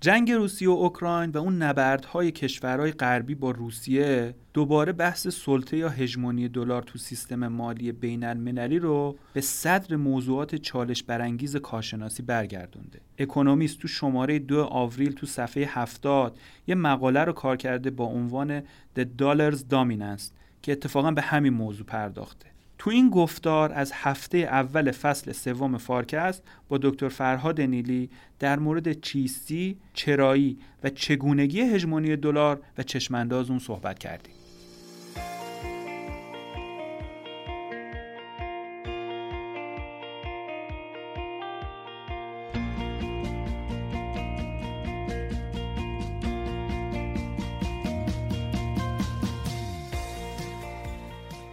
جنگ روسیه و اوکراین و اون نبردهای کشورهای غربی با روسیه دوباره بحث سلطه یا هژمونی دلار تو سیستم مالی بین المللی رو به صدر موضوعات چالش برانگیز کارشناسی برگردونده. اکونومیست تو شماره دو آوریل تو صفحه 70 یه مقاله رو کار کرده با عنوان The Dollars Dominance که اتفاقا به همین موضوع پرداخته. تو این گفتار از هفته اول فصل سوم فارکست با دکتر فرهاد نیلی در مورد چیستی، چرایی و چگونگی هژمونی دلار و چشمانداز اون صحبت کردیم.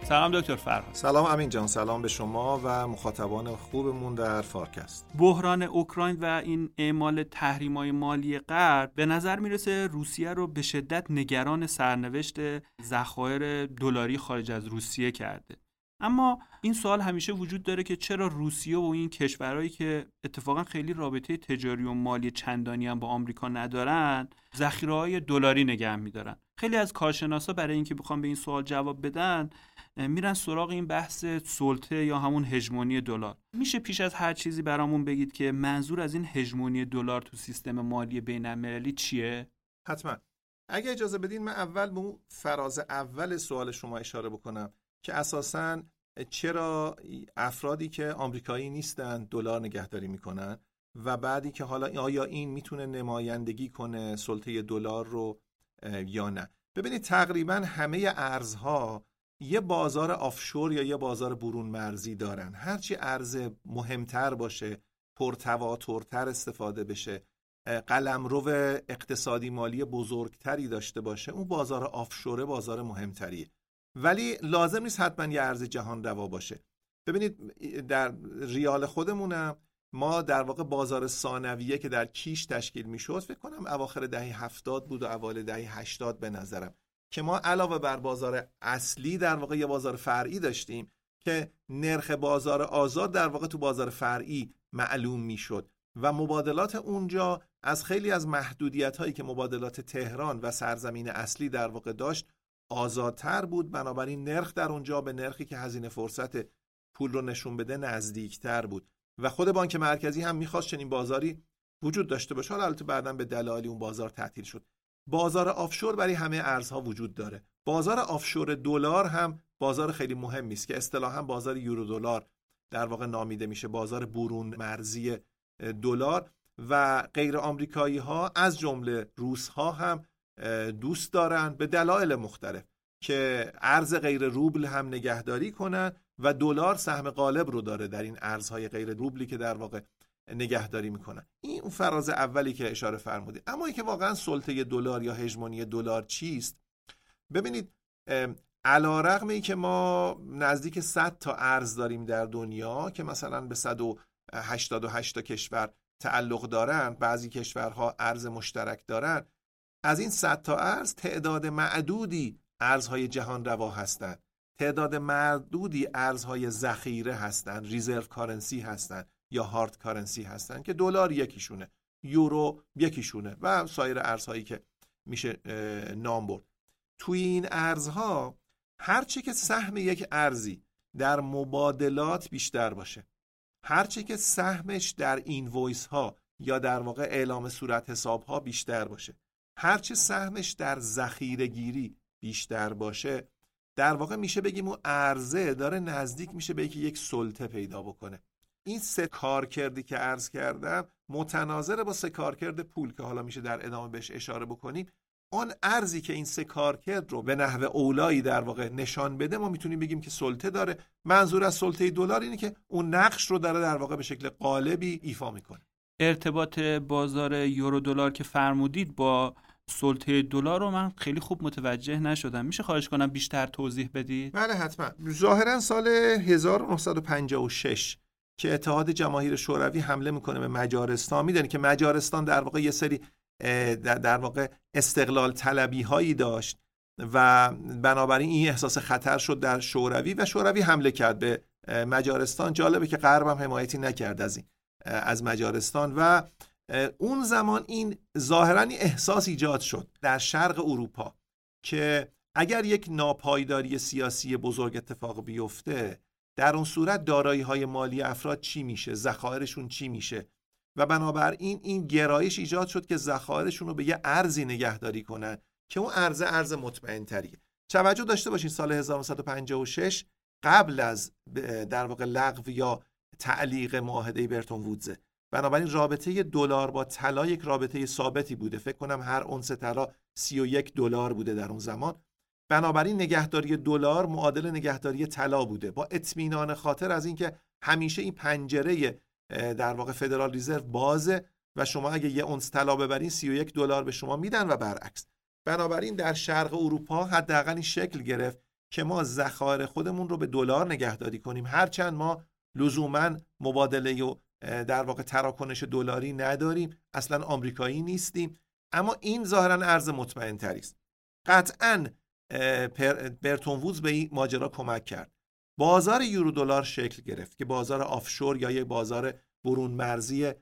سلام دکتر فرهاد. سلام امین جان سلام به شما و مخاطبان خوبمون در فارکست. بحران اوکراین و این اعمال تحریم‌های مالی غرب به نظر می‌رسه روسیه رو به شدت نگران سرنوشت ذخایر دلاری خارج از روسیه کرده. اما این سوال همیشه وجود داره که چرا روسیه و این کشورهایی که اتفاقا خیلی رابطه تجاری و مالی چندانی هم با آمریکا ندارن ذخیره دلاری نگه میدارن. خیلی از کارشناسا برای اینکه بخوام به این سوال جواب بدن میرن سراغ این بحث سلطه یا همون هژمونی دلار. میشه پیش از هر چیزی برامون بگید که منظور از این هژمونی دلار تو سیستم مالی بین المللی چیه؟ حتما. اگه اجازه بدین من اول به اون فراز اول سوال شما اشاره بکنم که اساسا چرا افرادی که آمریکایی نیستن دلار نگهداری می‌کنن و بعدی که حالا آیا این می‌تونه نمایندگی کنه سلطه دلار رو یا نه؟ ببینید تقریبا همه ارزها یه بازار آفشور یا یه بازار برون مرزی دارن. هرچی ارز مهمتر باشه پرتواترتر استفاده بشه قلمرو اقتصادی مالی بزرگتری داشته باشه اون بازار آفشوره بازار مهمتریه. ولی لازم نیست حتما یه ارز جهان روا باشه. ببینید در ریال خودمونم ما در واقع بازار ثانویه که در کیش تشکیل می‌شد فکر کنم اواخر دهه هفتاد بود و اوایل دهه هشتاد به نظرم. که ما علاوه بر بازار اصلی در واقع یه بازار فرعی داشتیم که نرخ بازار آزاد در واقع تو بازار فرعی معلوم می‌شد و مبادلات اونجا از خیلی از محدودیت هایی که مبادلات تهران و سرزمین اصلی در واقع داشت آزادتر بود. بنابراین نرخ در اونجا به نرخی که هزینه فرصت پول رو نشون بده نزدیکتر بود. و خود بانک مرکزی هم می‌خواست چنین بازاری وجود داشته باشه. حالا البته بعدا به دلایلی اون بازار تعطیل شد. بازار آفشور برای همه ارزها وجود داره. بازار آفشور دلار هم بازار خیلی مهمی است که اصطلاحا بازار یورو دلار در واقع نامیده میشه بازار برون مرزی دلار. و غیر آمریکایی ها از جمله روس ها هم دوست دارن به دلایل مختلف که ارز غیر روبل هم نگهداری کنن و دلار سهم غالب رو داره در این ارزهای غیر روبلی که در واقع نگهداری می‌کنن. این اون فراز اولی که اشاره فرمودید اما که واقعا سلطه دلار یا هژمونی دلار چیست؟ ببینید علا رقم که ما نزدیک 100 تا ارز داریم در دنیا که مثلا به 188 تا کشور تعلق دارن بعضی کشورها ارز مشترک دارن از این 100 تا ارز تعداد معدودی ارزهای جهان روا هستند تعداد معدودی ارزهای ذخیره هستند ریزرو کارنسی هستند یا هارد کارنسی هستن که دلار یکیشونه یورو یکیشونه و سایر ارزهایی که میشه نام برد. توی این ارزها هرچی که سهم یک ارزی در مبادلات بیشتر باشه هرچی که سهمش در اینوایس ها یا در واقع اعلام صورت حساب ها بیشتر باشه هرچی سهمش در ذخیره گیری بیشتر باشه در واقع میشه بگیم اون ارزه داره نزدیک میشه به یک سلطه پیدا بکنه. این سه کارکردی که عرض کردم متناظر با سه کارکرد پول که حالا میشه در ادامه بهش اشاره بکنیم آن ارزی که این سه کارکرد رو به نحو اولایی در واقع نشان بده ما می‌تونیم بگیم که سلطه داره. منظور از سلطه دلار اینه که اون نقش رو داره در واقع به شکل قالبی ایفا می‌کنه. ارتباط بازار یورو دلار که فرمودید با سلطه دلار رو من خیلی خوب متوجه نشدم. میشه خواهش کنم بیشتر توضیح بدید؟ بله حتما. ظاهرا سال 1956 که اتحاد جماهیر شوروی حمله می‌کنه به مجارستان. می‌دونی که مجارستان در واقع یه سری در واقع استقلال طلبی هایی داشت و بنابراین این احساس خطر شد در شوروی و شوروی حمله کرد به مجارستان. جالبه که غرب هم حمایتی نکرد از این از مجارستان و اون زمان این ظاهرا احساس ایجاد شد در شرق اروپا که اگر یک ناپایداری سیاسی بزرگ اتفاق بیفته در اون صورت دارایی های مالی افراد چی میشه؟ ذخایرشون چی میشه؟ و بنابراین این گرایش ایجاد شد که ذخایرشون رو به یه ارزی نگهداری کنن که اون ارز ارز مطمئن تریه توجه داشته باشین سال 1956 قبل از در واقع لغو یا تعلیق معاهده برتون وودزه. بنابراین رابطه دلار با طلا یک رابطه ثابتی بوده. فکر کنم هر اونس طلا 31 دلار بوده در اون زمان. بنابراین نگهداری دلار معادل نگهداری طلا بوده. با اطمینان خاطر از اینکه همیشه این پنجره در واقع فدرال ریزرو بازه و شما اگه یه اونس طلا ببرین 31 دلار به شما میدن و برعکس. بنابراین در شرق اروپا حداقل این شکل گرفت که ما ذخایر خودمون رو به دلار نگهداری کنیم. هرچند ما لزوما مبادله و در واقع تراکنش دلاری نداریم اصلا آمریکایی نیستیم. اما این ظاهرا ارز مطمئن است. قطعا برتون وودز به این ماجرا کمک کرد. بازار یورو دلار شکل گرفت که بازار آفشور یا یک بازار برون مرزی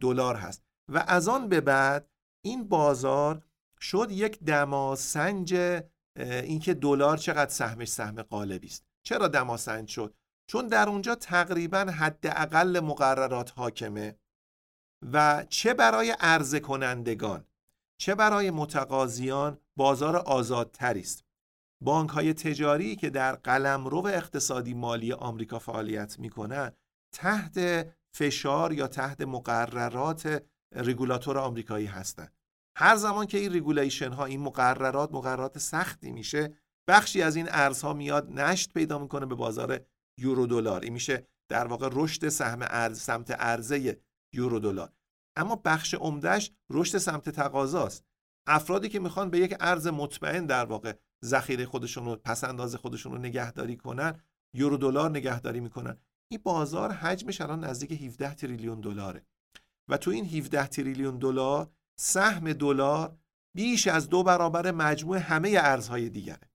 دلار هست. و از آن به بعد این بازار شد یک دماسنج اینکه دلار چقدر سهمش سهم قالبی است. چرا دماسنج شد؟ چون در اونجا تقریبا حداقل مقررات حاکمه و چه برای عرضه کنندگان چه برای متقاضیان بازار آزادتری است بانک های تجاری که در قلمرو اقتصادی مالی آمریکا فعالیت می‌کنن تحت فشار یا تحت مقررات رگولاتور آمریکایی هستند هر زمان که این رگولیشن ها این مقررات مقررات سختی میشه بخشی از این ارزها میاد نشت پیدا می‌کنه به بازار یورو دلار. این میشه در واقع رشد سهم ارز سمت ارزه یورو دلار. اما بخش عمدهش رشد سمت تقاضاست. افرادی که می‌خوان به یک ارز مطمئن در واقع ذخیره خودشون رو پس انداز خودشون رو نگهداری کنن یورو دلار نگهداری می‌کنن. این بازار حجمش الان نزدیک 17 تریلیون دلاره. و تو این 17 تریلیون دلار سهم دلار بیش از دو برابر مجموع همه ارزهای دیگره.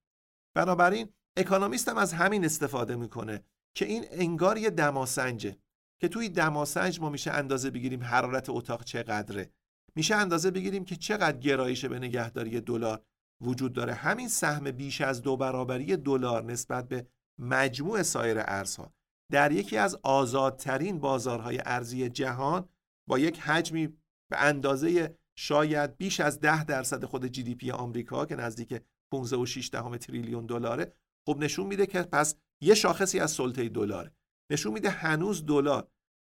بنابراین اکانومیست هم از همین استفاده می‌کنه که این انگار یه دماسنجه که توی دماسنج ما میشه اندازه بگیریم حرارت اتاق چقدره. میشه اندازه بگیریم که چقدر گرایش به نگهداری دلار وجود داره. همین سهم بیش از دو برابری دلار نسبت به مجموع سایر ارزها. در یکی از آزادترین بازارهای ارزی جهان با یک حجمی به اندازه شاید بیش از ده درصد خود جی دی پی آمریکا که نزدیک 15 و 6 دهم تریلیون دلاره خب نشون میده که پس یه شاخصی از سلطه دلاره. نشون میده هنوز دلار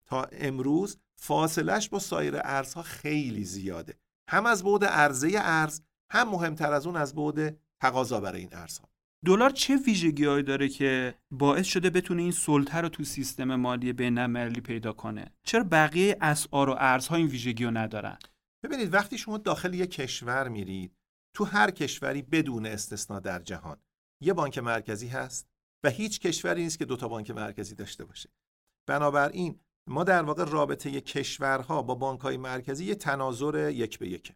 تا امروز فاصلش با سایر ارزها خیلی زیاده. هم از بعد عرضه ارز هم مهمتر از اون از بعد تقاضا برای این ارزها. دلار چه ویژگیهایی داره که باعث شده بتونه این سلطه رو تو سیستم مالی بین‌المللی پیدا کنه؟ چرا بقیه اسعار و ارزها این ویژگی رو ندارن؟ ببینید وقتی شما داخل یک کشور میرید تو هر کشوری بدون استثنا در جهان یه بانک مرکزی هست و هیچ کشوری نیست که دوتا بانک مرکزی داشته باشه. بنابراین ما در واقع رابطه کشورها با بانک های مرکزی یه تناظر یک به یک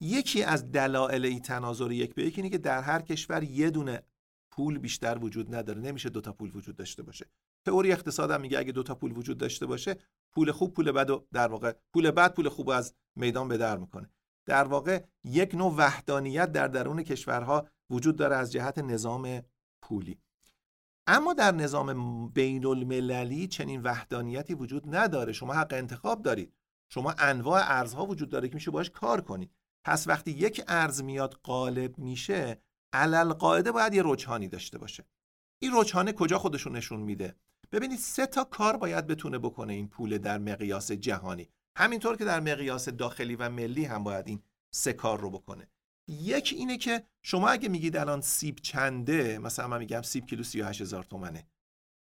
یکی از دلایل این تناظر یک به یک اینه که در هر کشور یه دونه پول بیشتر وجود نداره. نمیشه دوتا پول وجود داشته باشه. تئوری اقتصاد هم میگه اگه دوتا پول وجود داشته باشه پول خوب پول بد و در واقع پول بد پول خوب از میدان به در می‌کنه. در واقع یک نوع وحدانیت در درون کشورها وجود داره از جهت نظام پولی. اما در نظام بین المللی چنین وحدانیتی وجود نداره. شما حق انتخاب دارید. شما انواع ارزها وجود داره که میشه باش کار کنید. پس وقتی یک ارز میاد غالب میشه علل قاعده باید یه رجحانی داشته باشه. این رجحانه کجا خودشون نشون میده؟ ببینید سه تا کار باید بتونه بکنه این پول در مقیاس جهانی. همینطور که در مقیاس داخلی و ملی هم باید این سه کار رو بکنه. یک اینه که شما اگه میگید الان سیب چنده مثلا من میگم سیب کیلو 38 هزار تومنه.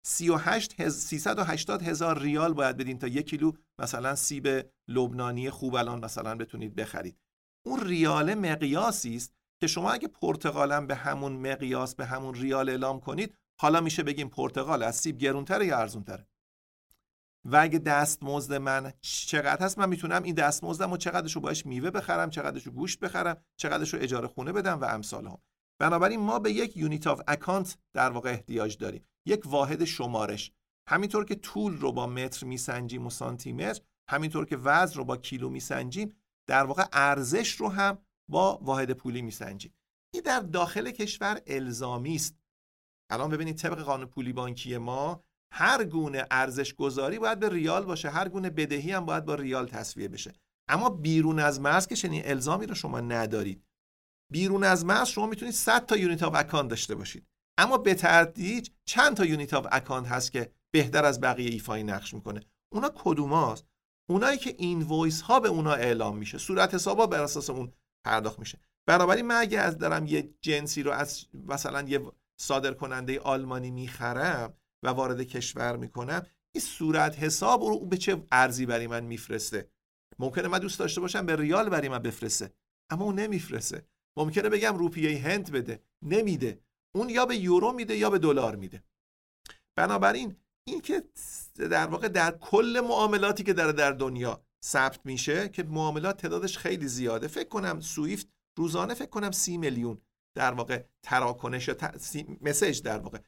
38 هز... 380 هزار ریال باید بدین تا یک کیلو مثلا سیب لبنانی خوب الان مثلا بتونید بخرید. اون ریال مقیاسی است که شما اگه پرتقالم به همون مقیاس به همون ریال اعلام کنید حالا میشه بگیم پرتقال از سیب گرونتره یا ارزونتره؟ و اگه دستمزد من چقدر هست من می‌تونم این دستمزدم و چقدرش رو باش میوه بخرم چقدرش رو گوشت بخرم چقدرش رو اجاره خونه بدم و امثالهم. بنابراین ما به یک unit of account در واقع احتیاج داریم. یک واحد شمارش. همینطور که طول رو با متر میسنجیم و سانتی متر همینطور که وزن رو با کیلو میسنجیم در واقع ارزش رو هم با واحد پولی میسنجیم. این در داخل کشور الزامی است. الان ببینید طبق قانون پولی بانکی ما هر گونه ارزش گذاری باید به ریال باشه هر گونه بدهی هم باید با ریال تسویه بشه. اما بیرون از مرز که چنین الزامی رو شما ندارید. بیرون از مرز شما می‌تونید 100 تا unit of account داشته باشید. اما به تدریج چند تا unit of account هست که بهتر از بقیه ایفای نقش می‌کنه. اونا کدوماست اونایی که این وایس ها به اونا اعلام میشه. صورت حسابا بر اساس اون پرداخت میشه. بنابراین من اگه از دارم یه جنسی رو از مثلا یه صادر کننده آلمانی می‌خرم و وارد کشور می‌کنم این صورت حساب رو به چه ارزی برای من میفرسته؟ ممکنه من دوست داشته باشم به ریال برای من بفرسته اما اون نمیفرسته. ممکنه بگم روپیه هند بده نمیده. اون یا به یورو میده یا به دلار میده. بنابراین این که در واقع در کل معاملاتی که داره در دنیا ثبت میشه که معاملات تعدادش خیلی زیاده. فکر کنم سویفت روزانه فکر کنم سی میلیون در واقع تراکنش یا مسیج در واقع.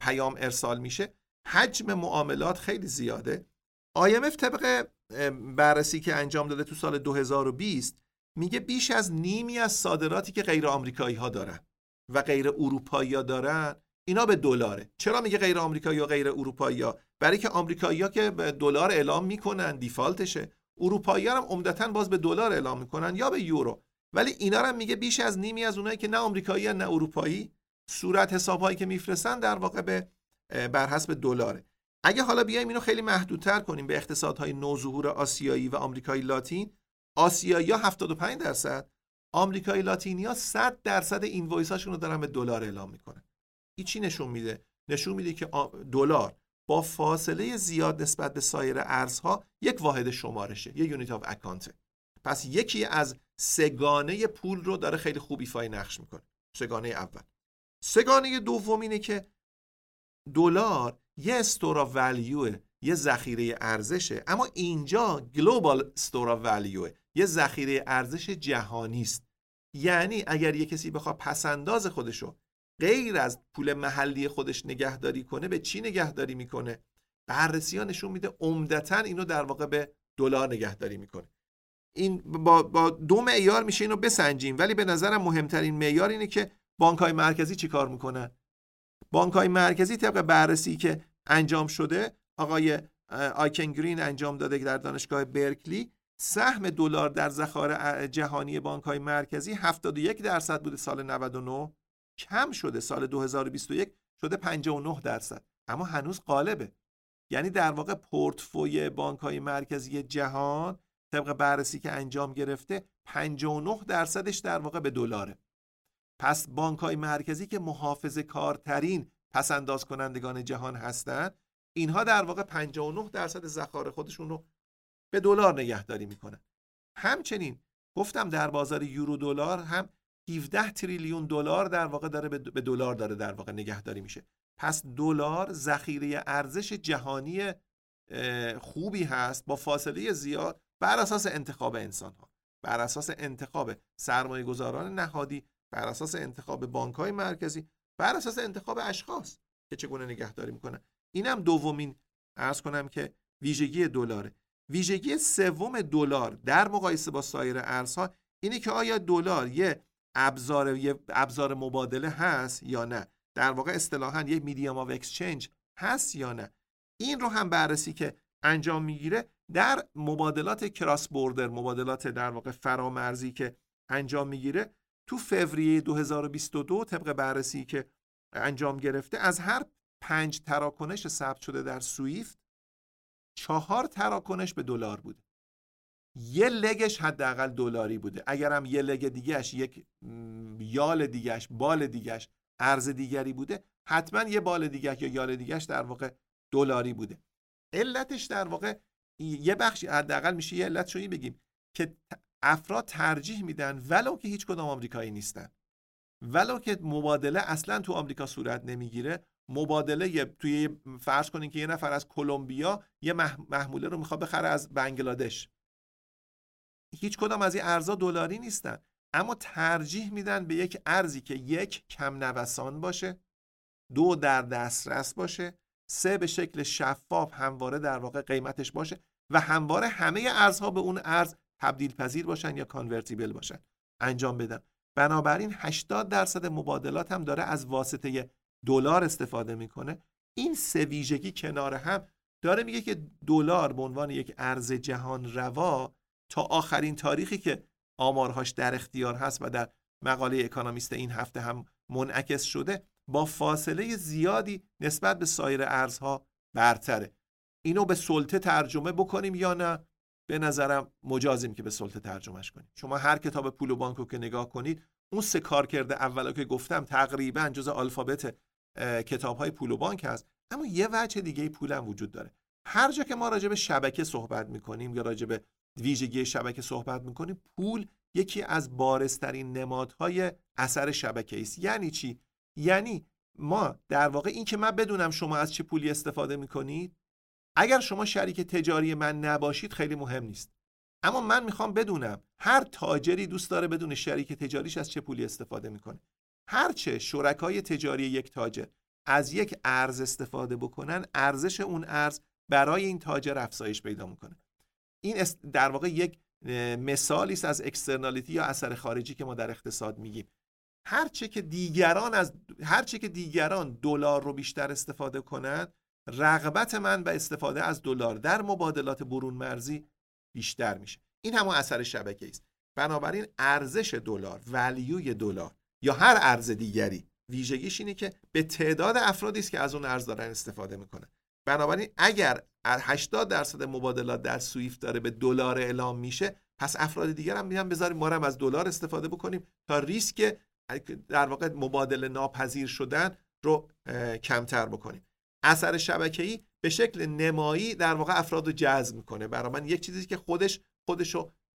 پیام ارسال میشه. حجم معاملات خیلی زیاده. IMF طبق بررسی که انجام داده تو سال 2020 میگه بیش از نیمی از صادراتی که غیر آمریکایی ها دارن و غیر اروپایی ها دارن اینا به دلاره. چرا میگه غیر آمریکایی یا غیر اروپایی ها؟ برای که آمریکایی ها که دلار اعلام می‌کنن دیفالتشه. اروپایی ها هم عمدتا باز به دلار اعلام می‌کنن یا به یورو. ولی اینا هم میگه بیش از نیمی از اونایی که نه آمریکایی نه اروپایی صورت حسابهایی که میفرستن در واقع به بر حسب دلاره. اگه حالا بیایم اینو خیلی محدودتر کنیم به اقتصادهای نوظهور آسیایی و آمریکای لاتین آسیایی ها 75 درصد آمریکای لاتینی ها 100 درصد invoice هاشون رو دارن به دلار اعلام می‌کنن. این چی نشون میده؟ نشون میده که دلار با فاصله زیاد نسبت به سایر ارزها یک واحد شمارشه یک unit of account پس یکی از سه‌گانه پول رو داره خیلی خوب ایفای نقش می‌کنه. سه‌گانه اول. سه‌گانه دوم اینه که دلار یه store of value یه ذخیره ارزشه. اما اینجا global store of value یه ذخیره ارزش جهانی است. یعنی اگر یه کسی بخواد پس‌انداز خودشو غیر از پول محلی خودش نگهداری کنه به چی نگهداری می‌کنه؟ بررسی ها نشون میده عمدتا اینو در واقع به دلار نگهداری می‌کنه. این با, با دو معیار میشه اینو بسنجیم. ولی به نظرم مهمترین معیار اینه که بانک های مرکزی چیکار می‌کنن بانک های مرکزی طبق بررسی که انجام شده آقای آیکن گرین انجام داده در دانشگاه برکلی سهم دلار در ذخایر جهانی بانک های مرکزی 71 درصد بوده سال 99 کم شده سال 2021 شده 59 درصد. اما هنوز قالبه یعنی در واقع پورتفوی بانک های مرکزی جهان طبق بررسی که انجام گرفته 59 درصدش در واقع به دلاره. پس بانک های مرکزی که محافظ کارترین پس انداز کنندگان جهان هستند اینها در واقع 59 درصد ذخایر خودشون رو به دلار نگهداری می‌کنن. همچنین گفتم در بازار یورو دلار هم 17 تریلیون دلار در واقع داره به دلار داره در واقع نگهداری میشه. پس دلار ذخیره ارزش جهانی خوبی هست با فاصله زیاد بر اساس انتخاب انسان ها بر اساس انتخاب سرمایه گذاران نهادی بر اساس انتخاب بانک های مرکزی بر اساس انتخاب اشخاص که چگونه نگهداری می‌کنن. اینم دومین عرض کنم که ویژگی دلاره. ویژگی سوم دلار در مقایسه با سایر ارزها اینه که آیا دلار یه ابزار یه ابزار مبادله هست یا نه؟ در واقع اصطلاحا یک medium of exchange هست یا نه؟ این رو هم بررسی که انجام می‌گیره در مبادلات کراس بوردر مبادلات در واقع فرامرزی که انجام می‌گیره تو فوریه 2022 طبق بررسی که انجام گرفته از هر پنج تراکنش ثبت شده در سویفت چهار تراکنش به دلار بوده. یه لگش حداقل دلاری بوده. اگرم یه لگ دیگهش یک یال دیگهش بال دیگهش ارز دیگری بوده حتما یه بال دیگه یا یال دیگهش در واقع دلاری بوده. علتش در واقع یه بخشی حداقل میشه یه علت شویی بگیم که افراد ترجیح میدن ولو که هیچ کدام آمریکایی نیستن. ولو که مبادله اصلا تو آمریکا صورت نمی‌گیره مبادله توی فرض کنین که یه نفر از کلمبیا یه محموله رو می‌خواد بخره از بنگلادش. هیچ کدام از این ارزا دلاری نیستن. اما ترجیح میدن به یک ارزی که یک کم نوسان باشه دو در دسترس باشه سه به شکل شفاف همواره در واقع قیمتش باشه و همواره همه ارزها به اون ارز تبدیل پذیر باشن یا کانورتیبل باشن. انجام بدن بنابراین 80 درصد مبادلات هم داره از واسطه دلار استفاده می‌کنه. این سه ویژگی کنار هم داره میگه که دلار به عنوان یک ارز جهان روا تا آخرین تاریخی که آمارهاش در اختیار هست و در مقاله اکانومیست این هفته هم منعکس شده با فاصله زیادی نسبت به سایر ارزها برتره. اینو به سلطه ترجمه بکنیم یا نه؟ به نظرم مجازیم که به سلطه ترجمهش کنیم. شما هر کتاب پول و بانک رو که نگاه کنید اون سه کار کرده اولا که گفتم تقریبا جز آلفابت کتاب های پول و بانک هست اما یه وجه دیگه پول هم وجود داره. هر جا که ما راجع به شبکه صحبت می‌کنیم یا راجع به ویژگی شبکه صحبت می‌کنیم پول یکی از بارسترین نمادهای اثر شبکه است. یعنی چی؟ یعنی ما در واقع این که من بدونم شما از چه پولی استفاده می‌کنید اگر شما شریک تجاری من نباشید خیلی مهم نیست. اما من می‌خوام بدونم هر تاجری دوست داره بدون شریک تجاریش از چه پولی استفاده می‌کنه؟ هرچه شرکای تجاری یک تاجر از یک ارز استفاده بکنن ارزش اون ارز برای این تاجر افزایش پیدا می‌کنه. این در واقع یک مثالی است از اکسترنالیتی یا اثر خارجی که ما در اقتصاد میگیم. هرچه که دیگران از هرچه که دیگران دلار رو بیشتر استفاده کنند رغبت من به استفاده از دلار در مبادلات برون مرزی بیشتر میشه. این همون اثر شبکه است. بنابراین ارزش دلار ولیوی دلار یا هر ارز دیگری ویژگیش اینه که به تعداد افرادی است که از اون ارز دارن استفاده می‌کنن. بنابراین اگر 80 درصد مبادلات در سویفت داره به دلار اعلام میشه پس افراد دیگر هم میان بذاریم ما هم از دلار استفاده بکنیم تا ریسک در واقع مبادله ناپذیر شدن رو کمتر بکنیم. اثر شبکه‌ای به شکل نمایی در واقع افراد رو جذب می‌کنه. برای من یک چیزی که خودش خودش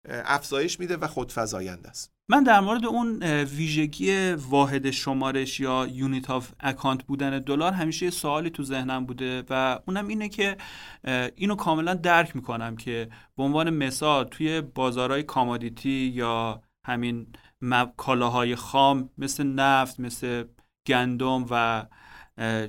افزایش میده و خودافزاینده است. من در مورد اون ویژگی واحد شمارش یا unit of account بودن دلار همیشه سوالی تو ذهنم بوده و اونم اینه که اینو کاملا درک می‌کنم که به عنوان مثال توی بازارهای commodity یا همین کالاهای خام مثل نفت مثل گندم و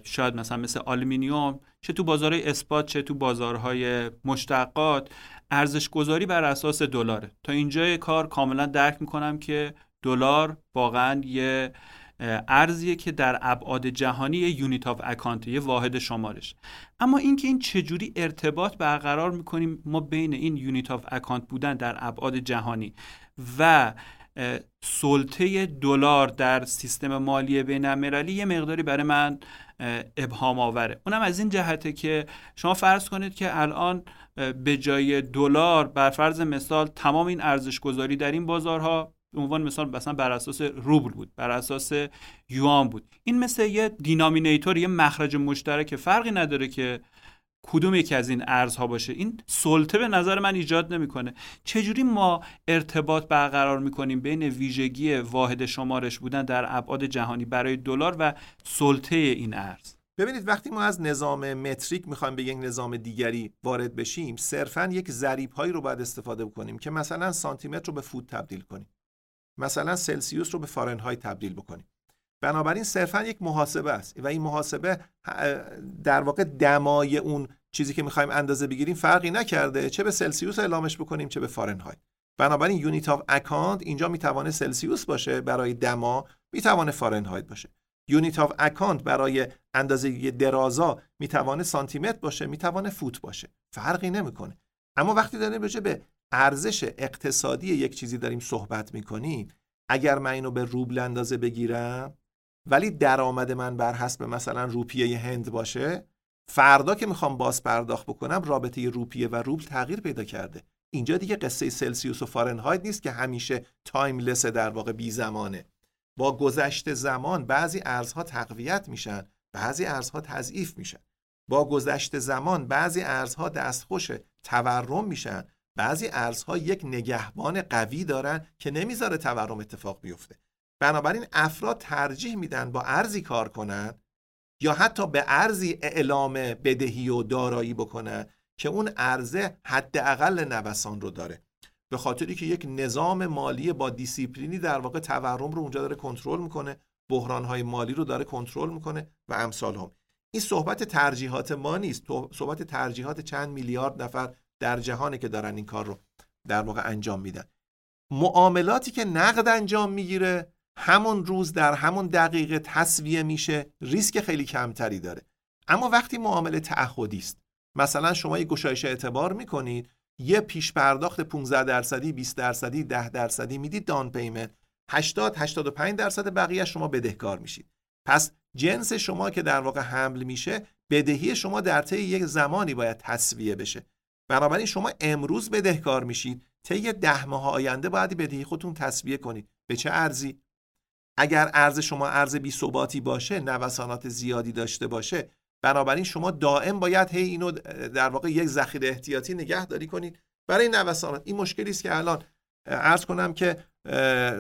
شاید مثلا مثل آلومینیوم چه تو بازارهای spot چه تو بازارهای مشتقات ارزش گذاری بر اساس دلاره. تا اینجای کار کاملا درک می‌کنم که دلار واقعا یه ارزیه که در ابعاد جهانی یه unit of account یه واحد شمارش. اما اینکه این چجوری ارتباط برقرار می‌کنیم ما بین این unit of account بودن در ابعاد جهانی و سلطه دلار در سیستم مالی بین المللی یه مقداری برای من ابهام آوره. اونم از این جهته که شما فرض کنید که الان به جای دلار بر فرض مثال تمام این ارزش گذاری در این بازارها به عنوان مثال مثلا بر اساس روبل بود بر اساس یوان بود. این مثل یه دینامینیتور یه مخرج مشترک فرقی نداره که کدوم یکی از این ارزها باشه این سلطه به نظر من ایجاد نمی‌کنه. چجوری ما ارتباط برقرار می‌کنیم بین ویژگی واحد شمارش بودن در ابعاد جهانی برای دلار و سلطه این ارز؟ ببینید وقتی ما از نظام متریک می‌خوایم به یک نظام دیگری وارد بشیم صرفا یک ضریب هایی رو باید استفاده بکنیم که مثلا سانتیمتر رو به فوت تبدیل کنیم. مثلا سلسیوس رو به فارنهایت تبدیل بکنیم. بنابراین صرفا یک محاسبه است. و این محاسبه در واقع دمای اون چیزی که می‌خوایم اندازه بگیریم فرقی نکرده. چه به سلسیوس اعلامش بکنیم چه به فارنهایت. بنابراین unit of account اینجا می‌توانه سلسیوس باشه برای دما می‌توانه فارنهایت باشه. unit of account برای اندازه درازا می‌توانه سانتیمتر باشه می‌توانه فوت باشه. فرقی نمی‌کنه. اما وقتی داریم راجع به ارزش اقتصادی یک چیزی داریم صحبت می‌کنیم اگر من اینو به روبل اندازه بگیرم ولی درآمد من بر حسب مثلا روپیه هند باشه فردا که می‌خوام باز پرداخت بکنم رابطه روپیه و روبل تغییر پیدا کرده. اینجا دیگه قصه سلسیوس و فارنهایت نیست که همیشه timeless در واقع بی زمانه. با گذشت زمان بعضی ارزها تقویت میشن بعضی ارزها تضعیف میشن. با گذشت زمان بعضی ارزها دستخوش تورم میشن بعضی ارزها یک نگهبان قوی دارن که نمی‌ذاره تورم اتفاق بیفته. بنابراین افراد ترجیح میدن با ارزی کار کنن یا حتی به ارزی اعلام بدهی و دارایی بکنن که اون ارزه حداقل نوسان رو داره. به خاطری که یک نظام مالی با دیسیپلینی در واقع تورم رو اونجا داره کنترل می‌کنه بحرانهای مالی رو داره کنترل می‌کنه و امثال هم. این صحبت ترجیحات ما نیست. صحبت ترجیحات چند میلیارد نفر در جهانی که دارن این کار رو در واقع انجام میدن. معاملاتی که نقد انجام می‌گیره همون روز در همون دقیقه تصویه میشه ریسک خیلی کمتری داره. اما وقتی معامله تعهدی است مثلا شما یه گشایش اعتبار می‌کنید یه پیش پرداخت 15 درصدی 20 درصدی 10 درصدی می‌دید دان پیمنت 80 85 درصد بقیه شما بدهکار میشید. پس جنس شما که در واقع حمل میشه بدهی شما در طی یک زمانی باید تصویه بشه. بنابراین شما امروز بدهکار میشید طی ده ماه آینده باید بدهی خودتون تصویه کنید. به چه ارزی؟ اگر ارز شما ارز بی ثباتی باشه نوسانات زیادی داشته باشه بنابراین شما دائم باید هی اینو در واقع یک ذخیره احتیاطی نگهداری کنید. برای نوسانات این مشکلی است که الان عرض کنم که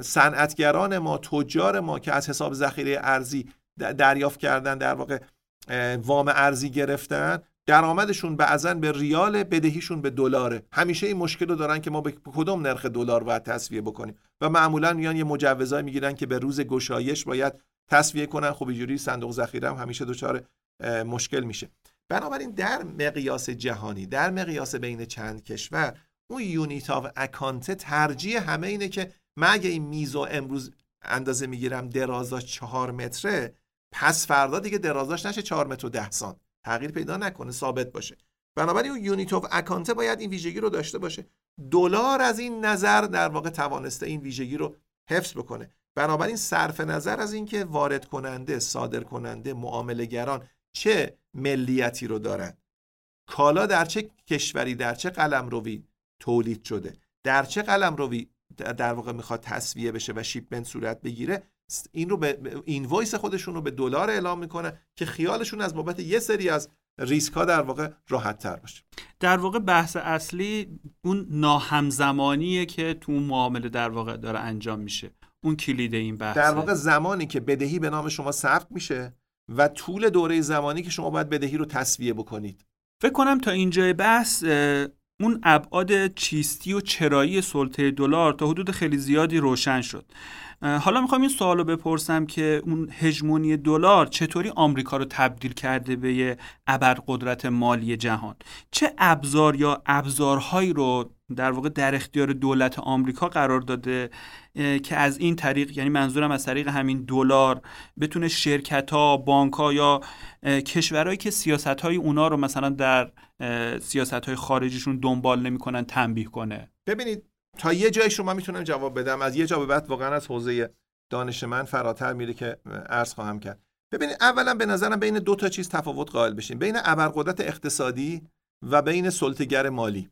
صنعتگران ما تجار ما که از حساب ذخیره ارزی دریافت کردن در واقع وام ارزی گرفتن درآمدشون بعضا به ریال بدهیشون به دلاره. همیشه این مشکل رو دارن که ما به کدوم نرخ دلار باید تصویه بکنیم. و معمولا میان یه مجوزایی می‌گیرن که به روز گشایش باید تصویه کنن. خب اینجوری صندوق ذخیره هم همیشه دچار مشکل میشه. بنابراین در مقیاس جهانی در مقیاس بین چند کشور اون unit of account ترجیح همه اینه که من اگه این میزو امروز اندازه می‌گیرم درازاش چهار متره پس فردا دیگه درازاش نشه چهار متر و ده سان تغییر پیدا نکنه ثابت باشه. بنابراین اون unit of account باید این ویژگی رو داشته باشه. دلار از این نظر در واقع توانسته این ویژگی رو حفظ بکنه. بنابراین صرف نظر از اینکه وارد کننده صادر کننده معامله‌گران چه ملیتی رو دارن. کالا در چه کشوری در چه قلمروی تولید شده؟ در چه قلمروی در واقع می‌خواد تسویه بشه و shipment صورت بگیره؟ این رو به invoice خودشون رو به دلار اعلام می‌کنه که خیالشون از بابت یه سری از ریسک ها در واقع راحت تر باشه. در واقع بحث اصلی اون ناهمزمانیه که تو معامله در واقع داره انجام میشه. اون کلید این بحث در واقع زمانی که بدهی به نام شما ثبت میشه و طول دوره زمانی که شما باید بدهی رو تصویه بکنید. فکر کنم تا اینجای بحث اون ابعاد چیستی و چرایی سلطه دلار تا حدود خیلی زیادی روشن شد. حالا می‌خوام این سوال رو بپرسم که اون هژمونی دلار چطوری آمریکا رو تبدیل کرده به یه ابرقدرت مالی جهان؟ چه ابزار یا ابزارهایی رو در واقع در اختیار دولت آمریکا قرار داده که از این طریق یعنی منظورم از طریق همین دلار بتونه شرکت ها بانک ها یا کشورهایی که سیاست های اونا رو مثلا در سیاست های خارجیشون دنبال نمی‌کنن تنبیه کنه؟ ببینید تا یه جایی شما می‌تونم جواب بدم. از یه جا به بعد واقعا از حوزه دانش من فراتر میره که عرض خواهم کرد. ببینید اولا به نظرم بین دو تا چیز تفاوت قائل بشیم بین ابرقدرت اقتصادی و بین سلطگر مالی.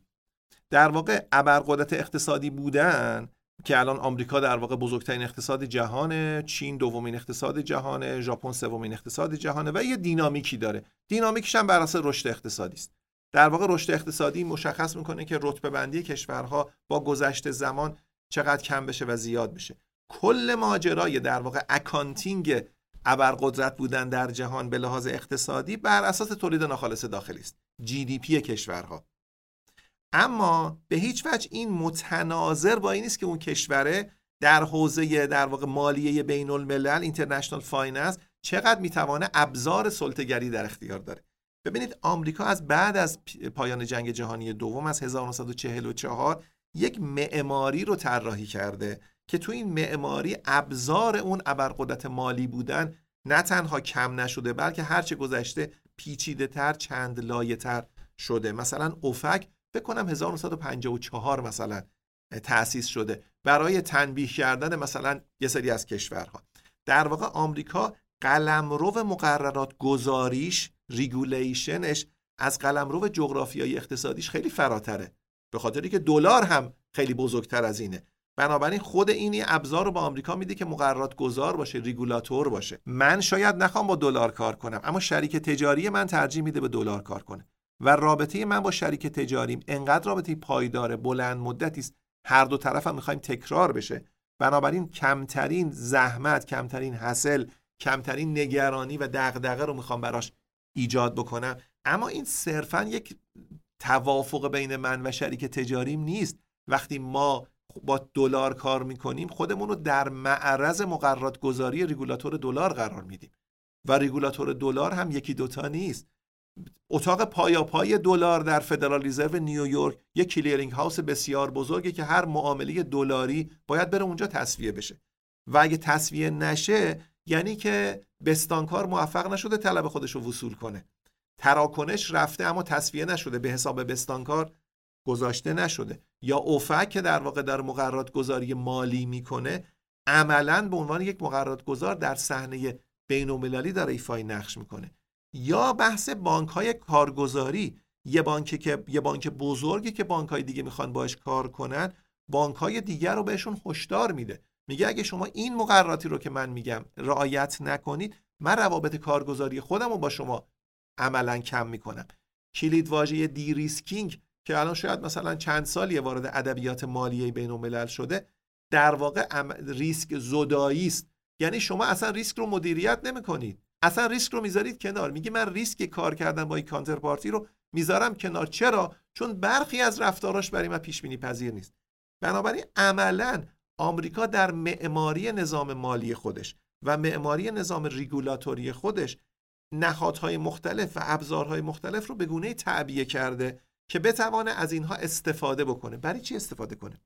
در واقع ابرقدرت اقتصادی بودن که الان آمریکا در واقع بزرگترین اقتصاد جهانه چین دومین اقتصاد جهانه ژاپن سومین اقتصاد جهانه و یه دینامیکی داره. دینامیکش هم بر اساس رشد اقتصادی است. در واقع رشد اقتصادی مشخص می‌کنه که رتبه بندی کشورها با گذشت زمان چقدر کم بشه و زیاد بشه. کل ماجرای در واقع accounting ابرقدرت بودن در جهان به لحاظ اقتصادی بر اساس تولید ناخالص داخلی است. GDP کشورها. اما به هیچ وجه این متناظر با این نیست که اون کشوره در حوزه در واقع مالیه بین الملل international finance چقدر می‌توانه ابزار سلطه‌گری در اختیار داره. ببینید آمریکا از بعد از پایان جنگ جهانی دوم از 1944 یک معماری رو طراحی کرده که تو این معماری ابزار اون ابرقدرت مالی بودن نه تنها کم نشده بلکه هرچه گذشته پیچیده تر چند لایه تر شده مثلا اوفک بکنم 1954 مثلا تأسیس شده برای تنبیه کردن مثلا یه سری از کشورها. در واقع آمریکا قلمرو مقررات گذاریش ریگولیشنش از قلمرو جغرافیایی اقتصادیش خیلی فراتره. به خاطری که دلار هم خیلی بزرگتر از اینه. بنابراین خود اینی ابزار رو به آمریکا میده که مقررات گذار باشه ریگولاتور باشه. من شاید نخوام با دلار کار کنم اما شریک تجاری من ترجیح میده به دلار کار کنه. و رابطه من با شریک تجاریم انقدر رابطه پایدار بلند مدتی است هر دو طرف هم می‌خوایم تکرار بشه. بنابراین کمترین زحمت کمترین حاصل کمترین نگرانی و دغدغه رو می‌خوام براش ایجاد بکنم. اما این صرفا یک توافق بین من و شریک تجاریم نیست. وقتی ما با دلار کار می‌کنیم خودمون رو در معرض مقررات گذاری ریگولاتور دلار قرار میدیم. و ریگولاتور دلار هم یکی دوتا نیست. اتاق پایاپای دلار در Federal Reserve نیویورک یک clearing house بسیار بزرگه که هر معامله دلاری باید بره اونجا تسویه بشه. و اگه تسویه نشه یعنی که بستانکار موفق نشده طلب خودش رو وصول کنه. تراکنش رفته اما تصویه نشده به حساب بستانکار گذاشته نشده. یا اوفک که در واقع در مقررات گذاری مالی می‌کنه عملا به عنوان یک مقررات گذار در صحنه بین المللی داره ایفای نقش می‌کنه. یا بحث بانک های کارگزاری. یه بانک که یه بانک بزرگی که بانک های دیگه می‌خوان باش کار کنن بانک های دیگر رو بهشون هشدار میده. میگه اگه شما این مقرراتی رو که من میگم رعایت نکنید من روابط کارگزاری خودم رو با شما عملا کم می‌کنم. کلید واژه de-risking که الان شاید مثلا چند سالی وارد ادبیات مالیه بین الملل شده در واقع ریسک زدایی است. یعنی شما اصلا ریسک رو مدیریت نمی‌کنید. اصلا ریسک رو می‌ذارید کنار. میگه من ریسک کار کردن با این counterparty رو می‌ذارم کنار. چرا؟ چون برخی از رفتاراش برای من پیش بینی پذیر نیست. بنابراین عملا آمریکا در معماری نظام مالی خودش و معماری نظام ریگولاتوری خودش نهادهای مختلف و ابزارهای مختلف رو به گونه تعبیه کرده که بتوانه از اینها استفاده بکنه. برای چی استفاده کنه؟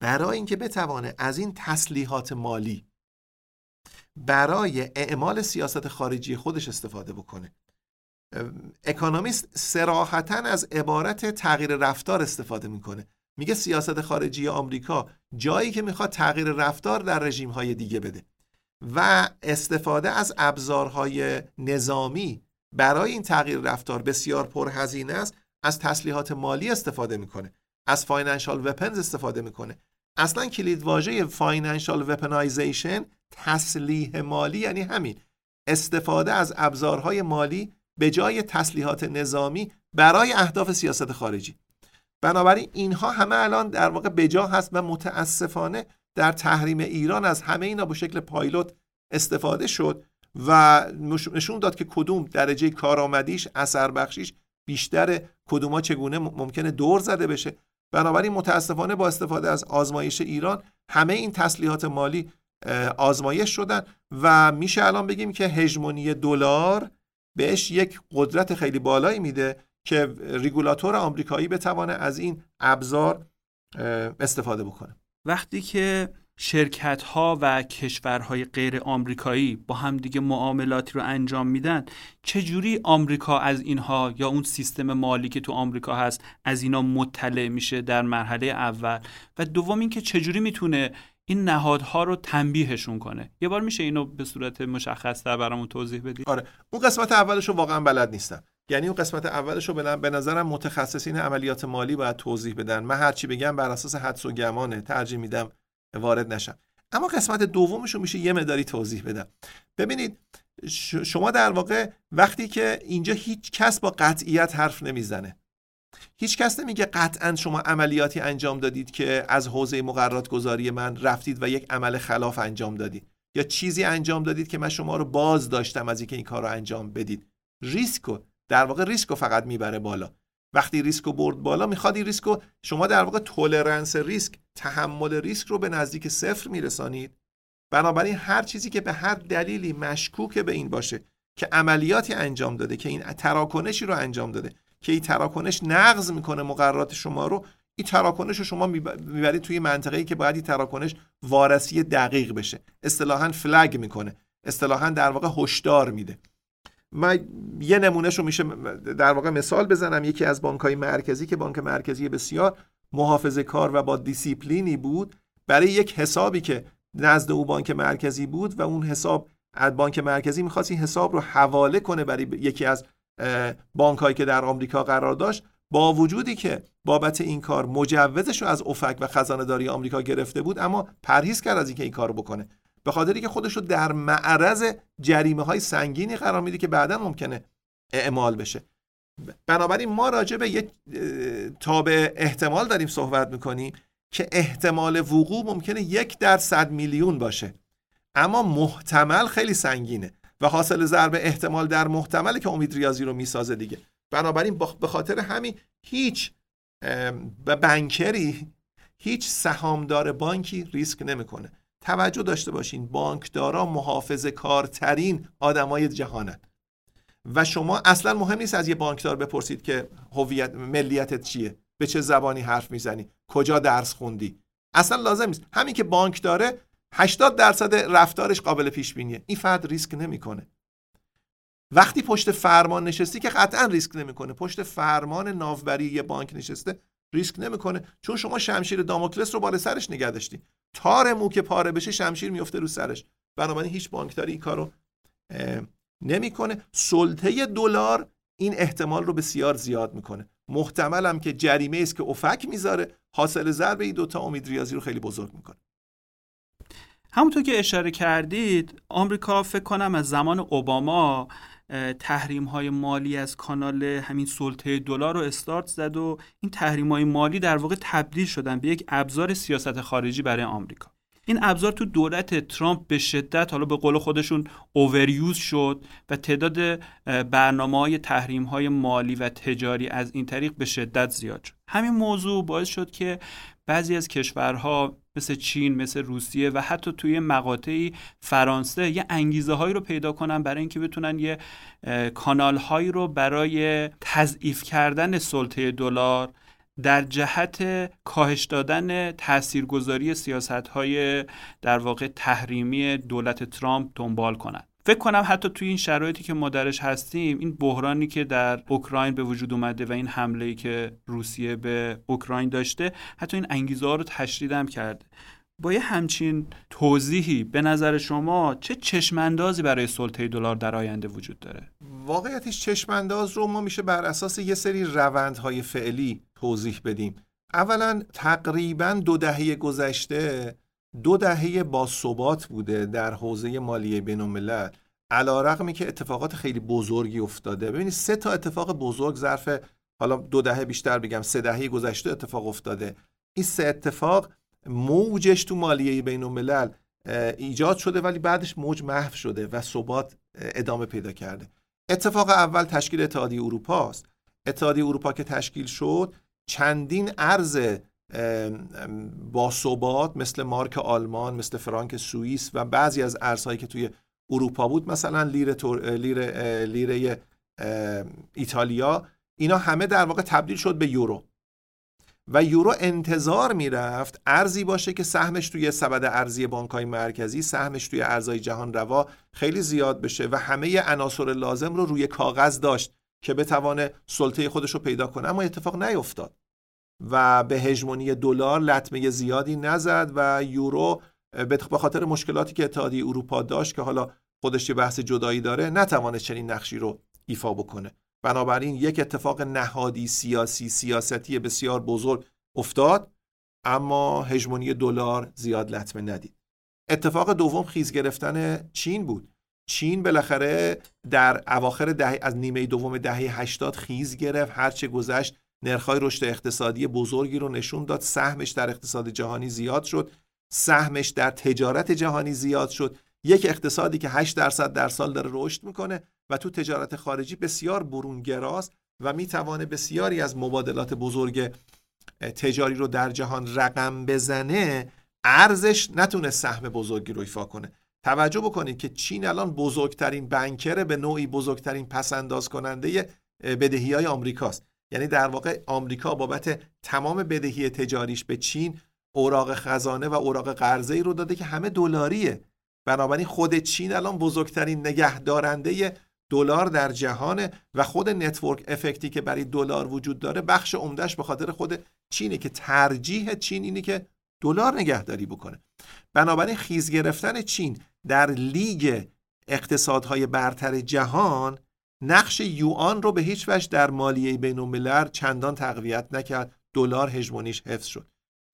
برای اینکه بتوانه از این تسلیحات مالی برای اعمال سیاست خارجی خودش استفاده بکنه. اکانومیست سراحتا از عبارت تغییر رفتار استفاده می‌کنه. میگه سیاست خارجی آمریکا جایی که می‌خواد تغییر رفتار در رژیم های دیگه بده و استفاده از ابزارهای نظامی برای این تغییر رفتار بسیار پرهزینه است از تسلیحات مالی استفاده می‌کنه از financial weapons استفاده می‌کنه. اصلا کلید واژه financial weaponization تسلیح مالی یعنی همین استفاده از ابزارهای مالی به جای تسلیحات نظامی برای اهداف سیاست خارجی. بنابراین اینها همه الان در واقع بجا هست و متاسفانه در تحریم ایران از همه اینا به شکل پایلوت استفاده شد و نشون داد که کدوم درجه کارآمدیش اثر بخشیش بیشتر کدوما چگونه ممکنه دور زده بشه. بنابراین متاسفانه با استفاده از آزمایش ایران همه این تسلیحات مالی آزمایش شدن و میشه الان بگیم که هژمونی دلار بهش یک قدرت خیلی بالایی میده که ریگولاتور آمریکایی بتوانه از این ابزار استفاده بکنه. وقتی که شرکت ها و کشورهای غیر آمریکایی با همدیگه معاملاتی رو انجام میدن چجوری آمریکا از اینها یا اون سیستم مالی که تو آمریکا هست از اینا مطلع میشه در مرحله اول؟ و دوم اینکه چجوری می‌تونه این نهادها رو تنبیهشون کنه؟ یه بار میشه اینو به صورت مشخص تر برامون توضیح بدی؟ آره. اون قسمت اولش رو واقعا بلد نیستم. یعنی اون قسمت اولش رو به نظرم متخصصین عملیات مالی باید توضیح بدن. من هرچی بگم بر اساس حدس و گمانه. ترجیح میدم وارد نشم. اما قسمت دومش رو میشه یه مداری توضیح بدم. ببینید شما در واقع وقتی که اینجا هیچ کس با قطعیت حرف نمی‌زنه. هیچ کس نمیگه قطعا شما عملیاتی انجام دادید که از حوزه مقررات گذاری من رفتید و یک عمل خلاف انجام دادید. یا چیزی انجام دادید که من شما رو باز داشتم از اینکه این کار رو انجام بدید. ریسکو در واقع ریسکو فقط می‌بره بالا. وقتی ریسکو برد بالا می‌خواد این ریسکو شما در واقع tolerance ریسک تحمل ریسک رو به نزدیک صفر میرسانید. بنابراین هر چیزی که به هر دلیلی مشکوک به این باشه که عملیاتی انجام داده که این تراکنشی رو انجام داده که این تراکنش نقض می‌کنه مقررات شما رو این تراکنش رو شما می‌برید توی منطقه‌ای که باید این تراکنش وارسی دقیق بشه. اصطلاحا فلگ می‌کنه. اصطلاحا در واقع هشدار میده. من یه نمونهش رو میشه در واقع مثال بزنم. یکی از بانک های مرکزی که بانک مرکزی بسیار محافظه کار و با دیسیپلینی بود برای یک حسابی که نزد او بانک مرکزی بود و اون حساب از بانک مرکزی می‌خواست این حساب رو حواله کنه برای یکی از بانک هایی که در آمریکا قرار داشت با وجودی که بابت این کار مجوزش رو از افک و خزانه داری آمریکا گرفته بود اما پرهیز کرد از اینکه این کار بکنه. به خاطری که خودش رو در معرض جریمه های سنگینی قرار میده که بعدا ممکنه اعمال بشه. بنابراین ما راجع به یک تابع احتمال داریم صحبت می‌کنیم که احتمال وقوع ممکنه یک در صد میلیون باشه. اما محتمل خیلی سنگینه و حاصل ضرب احتمال در محتمله که امید ریاضی رو می‌سازه دیگه. بنابراین به خاطر همین هیچ بنکری هیچ سهامدار بانکی ریسک نمی‌کنه. توجه داشته باشین بانکدارا محافظه کارترین آدمای جهانن. و شما اصلا مهم نیست از یه بانکدار بپرسید که هویت ملیتت چیه به چه زبانی حرف می‌زنی کجا درس خوندی. اصلا لازم نیست. همین که بانک داره 80 درصد رفتارش قابل پیش بینیه این فرد ریسک نمی‌کنه. وقتی پشت فرمان نشستی که قطعا ریسک نمی‌کنه. پشت فرمان ناوبری یه بانک نشسته ریسک نمی‌کنه. چون شما شمشیر داموکلس رو بالا سرش نگه داشتی. تار مو که پاره بشه شمشیر میفته رو سرش. بنابراین هیچ بانکداری این کارو نمی‌کنه. سلطه دلار این احتمال رو بسیار زیاد می‌کنه. محتملم که جریمه است که افک می‌ذاره حاصل ضرب این دوتا امید ریاضی رو خیلی بزرگ می‌کنه. همونطور که اشاره کردید آمریکا فکر کنم از زمان اوباما تحریم های مالی از کانال همین سلطه دلار رو استارت زد و این تحریم های مالی در واقع تبدیل شدن به یک ابزار سیاست خارجی برای آمریکا. این ابزار تو دولت ترامپ به شدت حالا به قول خودشون اووریوز شد و تعداد برنامه های تحریم های مالی و تجاری از این طریق به شدت زیاد شد. همین موضوع باعث شد که بعضی از کشورها مثل چین مثل روسیه و حتی توی مقاطعی فرانسه یه انگیزه هایی رو پیدا کنن برای اینکه بتونن یه کانال هایی رو برای تضعیف کردن سلطه دلار در جهت کاهش دادن تاثیرگذاری سیاست های در واقع تحریمی دولت ترامپ دنبال کنند فکر کنم حتی توی این شرایطی که ما درش هستیم این بحرانی که در اوکراین به وجود اومده و این حمله ای که روسیه به اوکراین داشته حتی این انگیزه ها رو تشدید هم کرده. با یه همچین توضیحی به نظر شما چه چشماندازی برای سلطه دلار در آینده وجود داره؟ واقعیتش چشمانداز رو ما میشه بر اساس یه سری روندهای فعلی توضیح بدیم. اولا تقریبا دو دهه گذشته دو دهه با ثبات بوده در حوزه مالیه بین الملل علا رقمی که اتفاقات خیلی بزرگی افتاده. ببینید سه تا اتفاق بزرگ ظرف حالا دو دهه بیشتر بگم سه دهه گذشته اتفاق افتاده. این سه اتفاق موجش تو مالیه بین الملل ایجاد شده ولی بعدش موج محو شده و ثبات ادامه پیدا کرده. اتفاق اول تشکیل اتحادیه اروپا است اتحادیه اروپا که تشکیل شد چندین ارز با ثبات مثل مارک آلمان مثل فرانک سوئیس و بعضی از ارزهایی که توی اروپا بود مثلا لیره, لیره, لیره ایتالیا اینا همه در واقع تبدیل شد به یورو. و یورو انتظار می‌رفت ارزی باشه که سهمش توی سبد ارزی بانکهای مرکزی سهمش توی ارزهای جهان روا خیلی زیاد بشه و همه عناصر لازم رو روی کاغذ داشت که بتوانه سلطه خودش رو پیدا کنه. اما اتفاق نیفتاد. و به هژمونی دلار لطمه زیادی نزد و یورو به خاطر مشکلاتی که اتحادیه اروپا داشت که حالا خودش یه بحث جدایی داره نتوانست چنین نقشی رو ایفا بکنه. بنابراین یک اتفاق نهادی سیاسی سیاستی بسیار بزرگ افتاد اما هژمونی دلار زیاد لطمه ندید. اتفاق دوم خیز گرفتن چین بود. چین بالاخره در اواخر دهه از نیمه دوم دهه 80 خیز گرفت هرچه گذشت نرخ‌های رشد اقتصادی بزرگی رو نشون داد. سهمش در اقتصاد جهانی زیاد شد. سهمش در تجارت جهانی زیاد شد. یک اقتصادی که 8 درصد در سال داره رشد می‌کنه و تو تجارت خارجی بسیار برونگراست و می‌توانه بسیاری از مبادلات بزرگ تجاری رو در جهان رقم بزنه. ارزش نتونه سهم بزرگی رو ایفا کنه. توجه بکنید که چین الان بزرگترین banker به نوعی بزرگترین پس‌انداز کننده بدهی های آمریکاست. یعنی در واقع آمریکا بابت تمام بدهی تجاریش به چین اوراق خزانه و اوراق قرضه ای رو داده که همه دلاریه. بنابراین خود چین الان بزرگترین نگهدارنده دلار در جهانه و خود network effect ی که برای دلار وجود داره بخش عمده‌ش به خاطر خود چینه که ترجیح چین اینه که دلار نگهداری بکنه. بنابراین خیز گرفتن چین در لیگ اقتصادهای برتر جهان نقش یوان رو به هیچ وجه در مالیه بین چندان تقویت نکرد. دلار هژمونیش حفظ شد.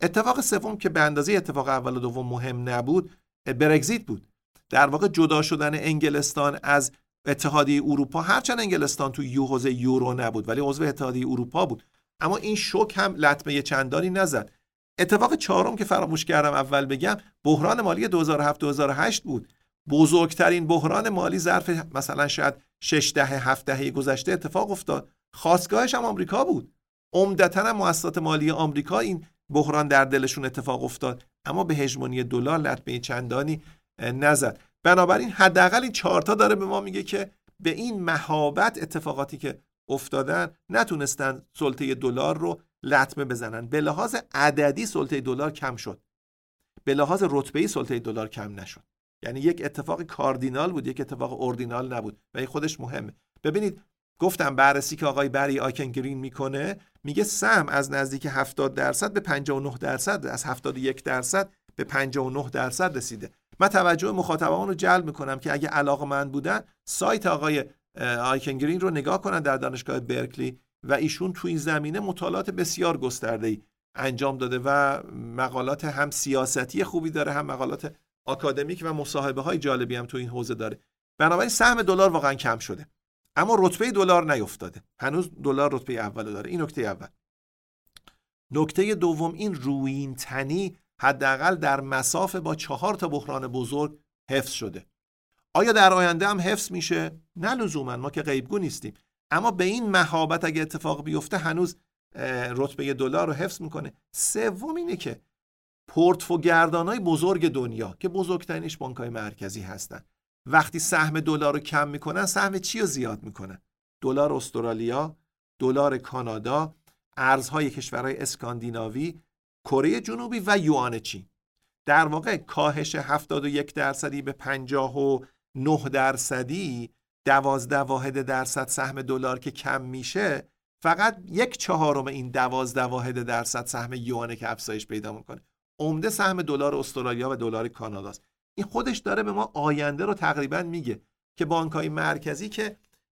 اتفاق سوم که به اندازه اتفاق اول و دوم مهم نبود برگزیت بود. در واقع جدا شدن انگلستان از اتحادیه اروپا هرچند انگلستان تو یو حوزه یورو نبود ولی عضو اتحادیه اروپا بود. اما این شوک هم لطمه چندانی نزد. اتفاق چهارم که فراموش کردم اول بگم بحران مالی 2007 2008 بود. بزرگترین بحران مالی ظرف مثلا شاید 6 دهه 7 دهه گذشته اتفاق افتاد. خواستگاهش هم آمریکا بود. عمدتا هم مؤسسات مالی آمریکا این بحران در دلشون اتفاق افتاد. اما به هژمونی دلار لطمه چندانی نزد. بنابراین حداقل این چهارتا داره به ما میگه که به این مهابت اتفاقاتی که افتادن نتونستن سلطه دلار رو لطمه بزنن. به لحاظ عددی سلطه دلار کم شد. به لحاظ رتبه‌ای سلطه دلار کم نشد. یعنی یک اتفاق کاردینال بود یک اتفاق اردینال نبود. و این خودش مهمه. ببینید گفتم بررسی که آقای بری آیکن گرین می‌کنه میگه سهم از نزدیک 70 درصد به 59 درصد از 71 درصد به 59 درصد رسیده. من توجه مخاطبان رو جلب می‌کنم که اگه علاقه من بودن سایت آقای آیکن گرین رو نگاه کنن در دانشگاه برکلی و ایشون تو این زمینه مطالعات بسیار گسترده ای انجام داده و مقالات هم سیاستی خوبی داره هم مقالات آکادمیک و مصاحبه های جالبی هم تو این حوزه داره. بنابراین سهم دلار واقعا کم شده. اما رتبه دلار نیفتاده. هنوز دلار رتبه اول داره. این نکته اول. نکته دوم این روین تنی حداقل در مساف با چهار تا بحران بزرگ حفظ شده. آیا در آینده هم حفظ میشه؟ نه لزوما. ما که غیبگو نیستیم. اما به این مهابت اگه اتفاق بیفته هنوز رتبه دلار رو حفظ می‌کنه. سوم اینه که پورتفوگردان های بزرگ دنیا که بزرگترینش بانک های مرکزی هستن. وقتی سهم دلار رو کم می‌کنن سهم چی رو زیاد می‌کنن؟ دلار استرالیا دلار کانادا ارزهای کشورهای اسکاندیناوی کره جنوبی و یوان چین. در واقع کاهش 71 درصدی به 59 درصدی دوازده واحد درصد سهم دلار که کم میشه فقط یک چهارم این دوازده واحد درصد سهم یوانه که افزایش پیدا می‌کنه. عمده سهم دلار استرالیا و دلار کاناداست. این خودش داره به ما آینده رو تقریبا میگه که بانک های مرکزی که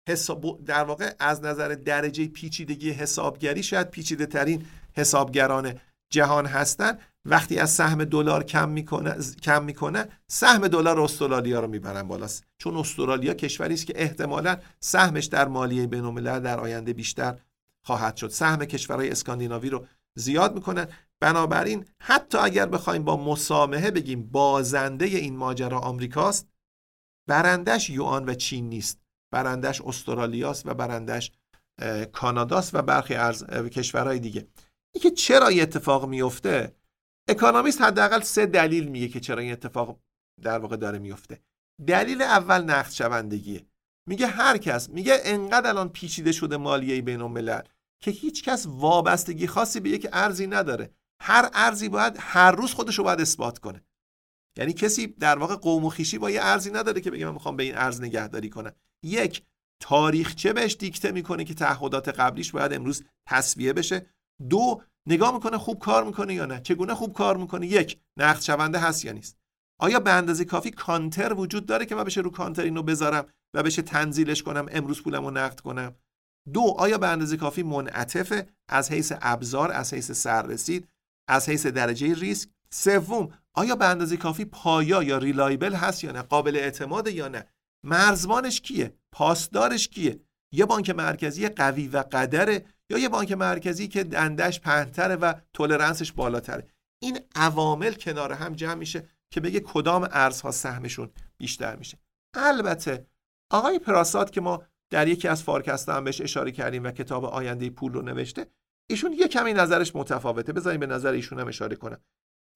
حساب در واقع از نظر درجه پیچیدگی حسابگری شاید پیچیده ترین حسابگران جهان هستن وقتی از سهم دلار کم می‌کنه کم می‌کنه سهم دلار استرالیا رو می‌برن بالاست. چون استرالیا کشوری است که احتمالا سهمش در مالیه بین‌الملل در آینده بیشتر خواهد شد. سهم کشورهای اسکاندیناوی رو زیاد می‌کنن. بنابراین حتی اگر بخوایم با مسامحه بگیم بازنده این ماجرا آمریکاست برندش یوان و چین نیست. برندش استرالیاست و برندش کاناداست و برخی از کشورهای دیگه. اینکه چرا این اتفاق میفته؟ اکانومیست حداقل سه دلیل میگه که چرا این اتفاق در واقع داره میفته. دلیل اول نقد شوندگیه. میگه هر کس میگه انقدر الان پیچیده شده مالیه بین الملل که هیچ کس وابستگی خاصی به یک ارزی نداره. هر ارزی باید هر روز خودش رو باید اثبات کنه. یعنی کسی در واقع قوم و خیشی با یه ارزی نداره که بگه من می‌خوام به این ارز نگهداری کنم. یک تاریخچه بهش دیکته می‌کنه که تعهدات قبلیش باید امروز تسویه بشه؟ دو نگاه می‌کنه خوب کار می‌کنه یا نه؟ چگونه خوب کار می‌کنه؟ یک نقد شونده هست یا نیست؟ آیا به اندازه کافی کانتر وجود داره که من بشه رو کانتر اینو بذارم و بشه تنزیلش کنم امروز پولمو نقد کنم؟ دو آیا به اندازه کافی منعطف از حیث ابزار از حیث سررسید؟ از حیث درجه ریسک سوم آیا به اندازه کافی پایا یا reliable هست یا نه؟ قابل اعتماد یا نه؟ مرزبانش کیه؟ پاسدارش کیه؟ یه بانک مرکزی قوی و قدره یا یه بانک مرکزی که دندش پهنتره و تولرنسش بالاتره؟ این عوامل کنار هم جمع میشه که بگه کدام ارزها سهمشون بیشتر میشه. البته آقای پراساد که ما در یکی از فارکست هم بهش اشاره کردیم و کتاب آینده پول رو نوشته ایشون یه کمی نظرش متفاوته. بذاریم به نظر ایشون هم اشاره کنم.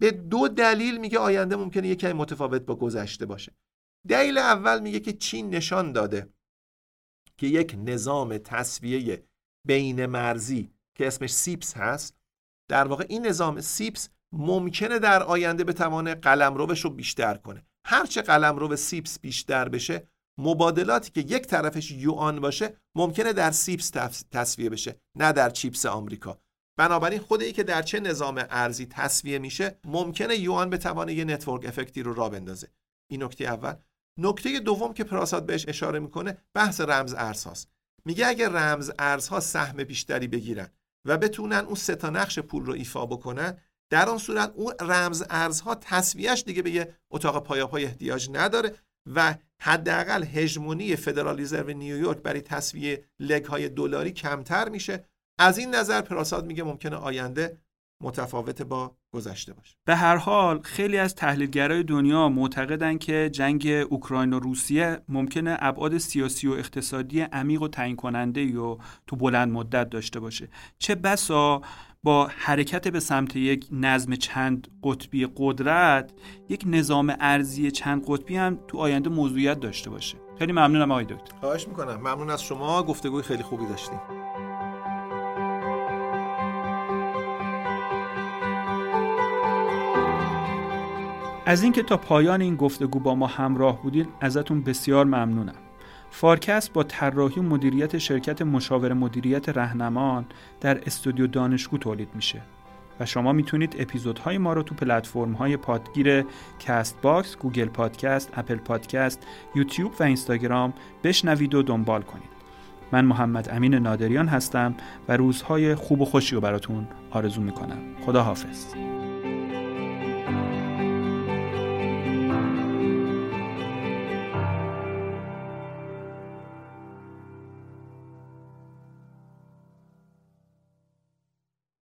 به دو دلیل میگه آینده ممکنه یه کمی متفاوت با گذشته باشه. دلیل اول میگه که چین نشان داده که یک نظام تسویه بین مرزی که اسمش CIPS هست در واقع این نظام CIPS ممکنه در آینده بتوانه قلمروش رو بیشتر کنه. هرچه قلمرو CIPS بیشتر بشه مبادلاتی که یک طرفش یوان باشه ممکنه در CIPS تسویه بشه نه در CHIPS آمریکا. بنابراین خود اینکه در چه نظام ارزی تسویه میشه ممکنه یوان بتوانه یه network effect ی رو را بندازه. این نکته اول. نکته دوم که پراساد بهش اشاره می‌کنه بحث رمز ارزهاست. میگه اگه رمز ارزها سهم بیشتری بگیرن و بتونن اون سه تا نقش پول رو ایفا بکنن در آن صورت اون رمز ارزها تصویهش دیگه به یه اتاق پایاپای احتیاج نداره و حداقل هژمونی فدرال رزرو نیویورک برای تصویه لگ های دلاری کمتر میشه. از این نظر پراساد میگه ممکنه آینده متفاوت با گذشته باشه. به هر حال خیلی از تحلیلگرای دنیا معتقدند که جنگ اوکراین و روسیه ممکنه ابعاد سیاسی و اقتصادی عمیق و تعیین کننده و تو بلند مدت داشته باشه. چه بسا با حرکت به سمت یک نظم چند قطبی قدرت یک نظام ارزی چند قطبی هم تو آینده موضوعیت داشته باشه. خیلی ممنونم آقای دکتر. خواهش می‌کنم. ممنون از شما. گفتگوی خیلی خوبی داشتیم. از اینکه تا پایان این گفتگو با ما همراه بودین ازتون بسیار ممنونم. فارکست با طراحی و مدیریت شرکت مشاور مدیریت رهنمان در استودیو دانشگو تولید میشه و شما می‌تونید اپیزودهای ما رو تو پلتفرم های پادگیر کست باکس، گوگل پادکست، اپل پادکست، یوتیوب و اینستاگرام بشنوید و دنبال کنید. من محمد امین نادریان هستم و روزهای خوب و خوشی رو براتون آرزو می‌کنم. خدا حافظ.